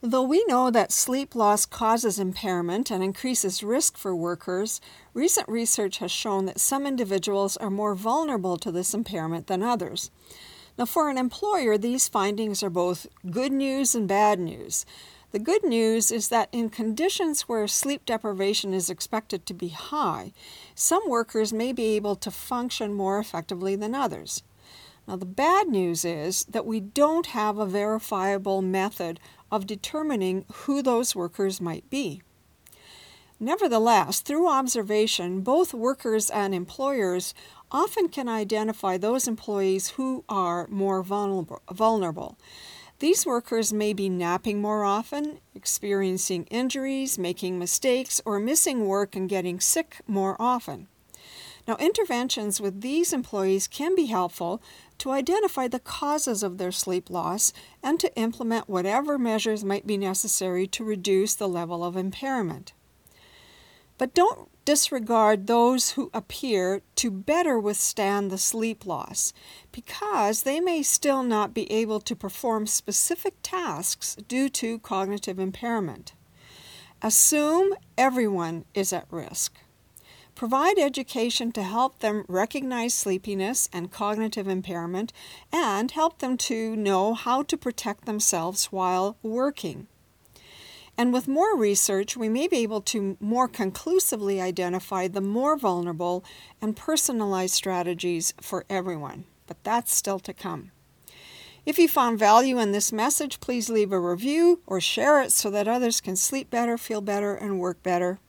Though we know that sleep loss causes impairment and increases risk for workers, recent research has shown that some individuals are more vulnerable to this impairment than others. Now, for an employer, these findings are both good news and bad news. The good news is that in conditions where sleep deprivation is expected to be high, some workers may be able to function more effectively than others. Now, the bad news is that we don't have a verifiable method of determining who those workers might be. Nevertheless, through observation, both workers and employers often can identify those employees who are more vulnerable. These workers may be napping more often, experiencing injuries, making mistakes, or missing work and getting sick more often. Now, interventions with these employees can be helpful to identify the causes of their sleep loss and to implement whatever measures might be necessary to reduce the level of impairment. But don't disregard those who appear to better withstand the sleep loss because they may still not be able to perform specific tasks due to cognitive impairment. Assume everyone is at risk. Provide education to help them recognize sleepiness and cognitive impairment and help them to know how to protect themselves while working. And with more research, we may be able to more conclusively identify the more vulnerable and personalized strategies for everyone. But that's still to come. If you found value in this message, please leave a review or share it so that others can sleep better, feel better, and work better.